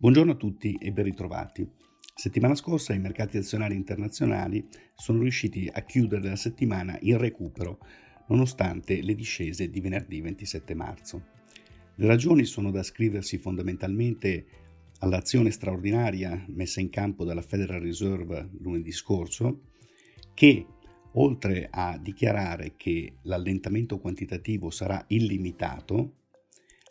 Buongiorno a tutti e ben ritrovati. Settimana scorsa i mercati azionari internazionali sono riusciti a chiudere la settimana in recupero, nonostante le discese di venerdì 27 marzo. Le ragioni sono da ascriversi fondamentalmente all'azione straordinaria messa in campo dalla Federal Reserve lunedì scorso, che oltre a dichiarare che l'allentamento quantitativo sarà illimitato,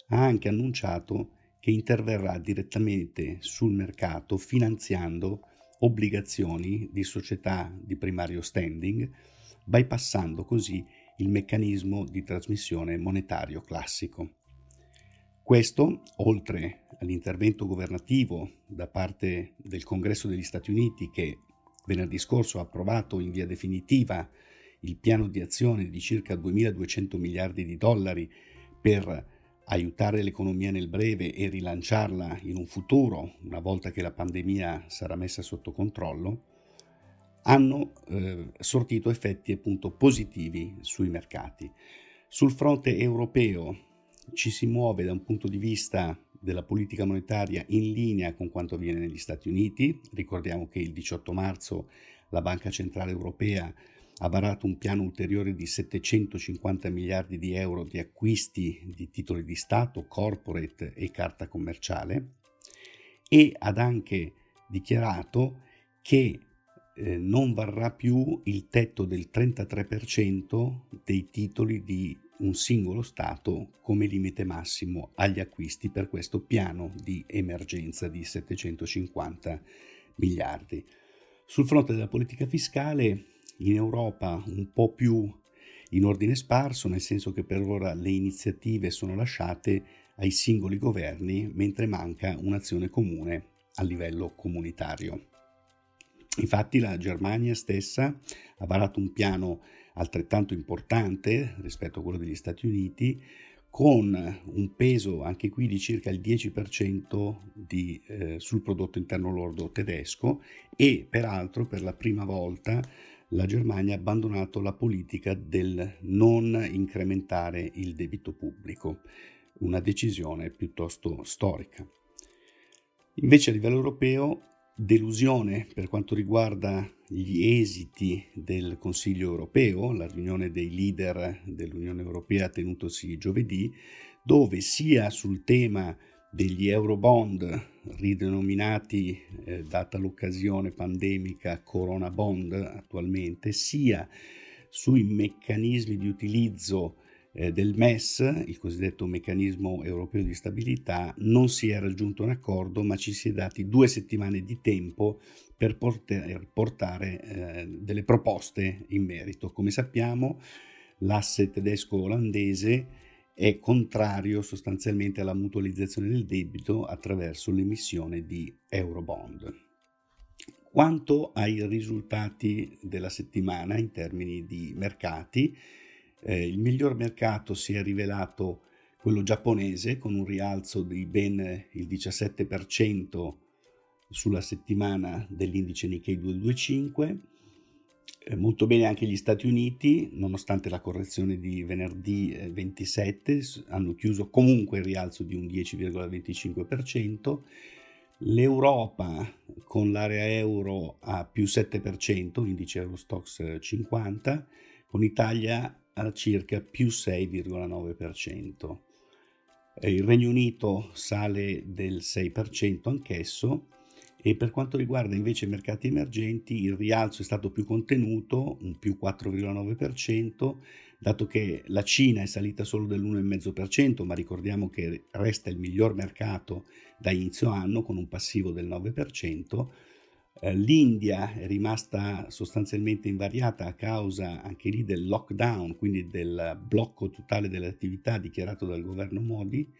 ha anche annunciato che interverrà direttamente sul mercato finanziando obbligazioni di società di primario standing, bypassando così il meccanismo di trasmissione monetario classico. Questo, oltre all'intervento governativo da parte del Congresso degli Stati Uniti che venerdì scorso ha approvato in via definitiva il piano di azione di circa 2.200 miliardi di dollari per aiutare l'economia nel breve e rilanciarla in un futuro, una volta che la pandemia sarà messa sotto controllo, hanno eh, sortito effetti appunto positivi sui mercati. Sul fronte europeo ci si muove da un punto di vista della politica monetaria in linea con quanto avviene negli Stati Uniti. Ricordiamo che il 18 marzo la Banca Centrale Europea ha varato un piano ulteriore di 750 miliardi di euro di acquisti di titoli di Stato, corporate e carta commerciale e ha anche dichiarato che eh, non varrà più il tetto del 33% dei titoli di un singolo Stato come limite massimo agli acquisti per questo piano di emergenza di 750 miliardi. Sul fronte della politica fiscale in Europa un po' più in ordine sparso, nel senso che per ora le iniziative sono lasciate ai singoli governi, mentre manca un'azione comune a livello comunitario. Infatti la Germania stessa ha varato un piano altrettanto importante rispetto a quello degli Stati Uniti, con un peso anche qui di circa il 10% di, eh, sul prodotto interno lordo tedesco e peraltro per la prima volta la Germania ha abbandonato la politica del non incrementare il debito pubblico, una decisione piuttosto storica. Invece a livello europeo delusione per quanto riguarda gli esiti del Consiglio europeo, la riunione dei leader dell'Unione Europea tenutosi giovedì, dove sia sul tema degli eurobond ridenominati, eh, data l'occasione pandemica, Corona Bond attualmente, sia sui meccanismi di utilizzo eh, del MES, il cosiddetto meccanismo europeo di stabilità, non si è raggiunto un accordo, ma ci si è dati due settimane di tempo per poter portare eh, delle proposte in merito. Come sappiamo, l'asse tedesco-olandese è contrario sostanzialmente alla mutualizzazione del debito attraverso l'emissione di eurobond. Quanto ai risultati della settimana in termini di mercati, eh, il miglior mercato si è rivelato quello giapponese con un rialzo di ben il 17% sulla settimana dell'indice Nikkei 225 eh, molto bene anche gli Stati Uniti, nonostante la correzione di venerdì 27, eh, hanno chiuso comunque il rialzo di un 10,25%. L'Europa con l'area euro a più 7%, indice Eurostox 50, con Italia a circa più 6,9%. Eh, il Regno Unito sale del 6% anch'esso e per quanto riguarda invece i mercati emergenti il rialzo è stato più contenuto, un più 4,9%, dato che la Cina è salita solo dell'1,5%, ma ricordiamo che resta il miglior mercato da inizio anno con un passivo del 9%. Eh, L'India è rimasta sostanzialmente invariata a causa anche lì del lockdown, quindi del blocco totale delle attività dichiarato dal governo Modi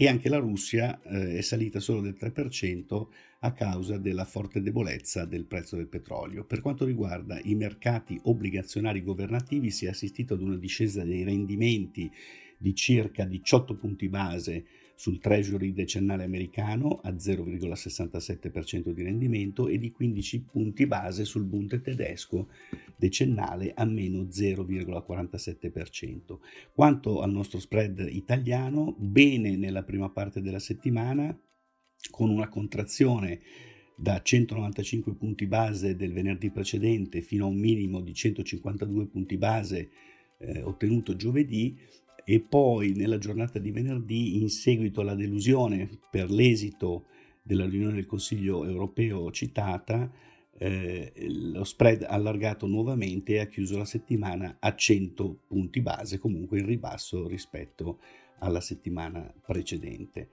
e anche la Russia eh, è salita solo del 3% a causa della forte debolezza del prezzo del petrolio. Per quanto riguarda i mercati obbligazionari governativi si è assistito ad una discesa dei rendimenti di circa 18 punti base sul Treasury decennale americano a 0,67% di rendimento e di 15 punti base sul Bund tedesco decennale a meno 0,47%. Quanto al nostro spread italiano, bene nella prima parte della settimana, con una contrazione da 195 punti base del venerdì precedente fino a un minimo di 152 punti base eh, ottenuto giovedì e poi nella giornata di venerdì in seguito alla delusione per l'esito della riunione del Consiglio europeo citata eh, lo spread allargato nuovamente e ha chiuso la settimana a 100 punti base, comunque in ribasso rispetto alla settimana precedente.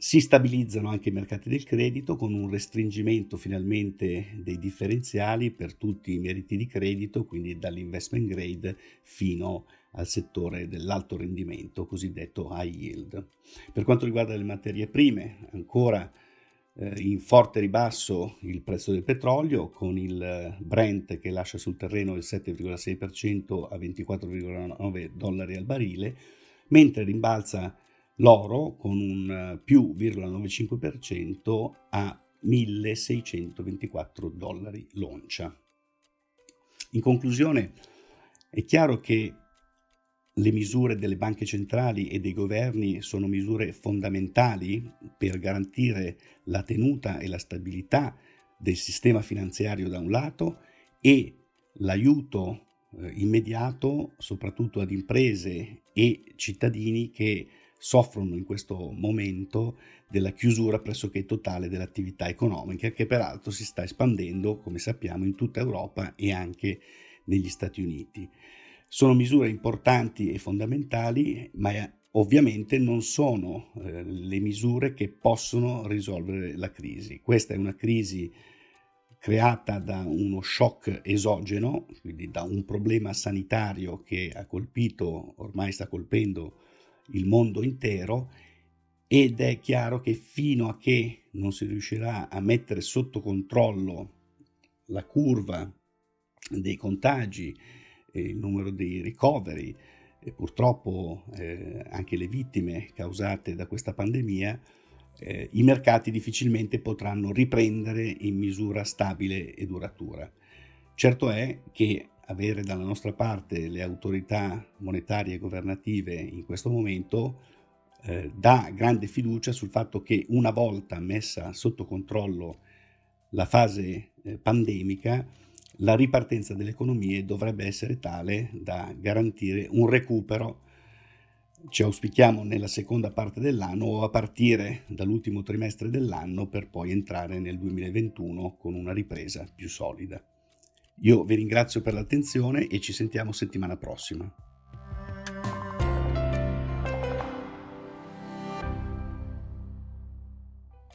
Si stabilizzano anche i mercati del credito con un restringimento finalmente dei differenziali per tutti i meriti di credito, quindi dall'investment grade fino al settore dell'alto rendimento, cosiddetto high yield. Per quanto riguarda le materie prime, ancora eh, in forte ribasso il prezzo del petrolio con il Brent che lascia sul terreno il 7,6% a 24,9 dollari al barile, mentre rimbalza l'oro con un più 0,95% a 1624 dollari l'oncia. In conclusione, è chiaro che le misure delle banche centrali e dei governi sono misure fondamentali per garantire la tenuta e la stabilità del sistema finanziario da un lato e l'aiuto eh, immediato soprattutto ad imprese e cittadini che soffrono in questo momento della chiusura pressoché totale dell'attività economica che peraltro si sta espandendo, come sappiamo, in tutta Europa e anche negli Stati Uniti. Sono misure importanti e fondamentali, ma ovviamente non sono eh, le misure che possono risolvere la crisi. Questa è una crisi creata da uno shock esogeno, quindi da un problema sanitario che ha colpito, ormai sta colpendo il mondo intero ed è chiaro che fino a che non si riuscirà a mettere sotto controllo la curva dei contagi il numero dei ricoveri e purtroppo eh, anche le vittime causate da questa pandemia, eh, i mercati difficilmente potranno riprendere in misura stabile e duratura. Certo è che avere dalla nostra parte le autorità monetarie e governative in questo momento eh, dà grande fiducia sul fatto che una volta messa sotto controllo la fase eh, pandemica, la ripartenza delle economie dovrebbe essere tale da garantire un recupero, ci auspichiamo nella seconda parte dell'anno o a partire dall'ultimo trimestre dell'anno per poi entrare nel 2021 con una ripresa più solida. Io vi ringrazio per l'attenzione e ci sentiamo settimana prossima.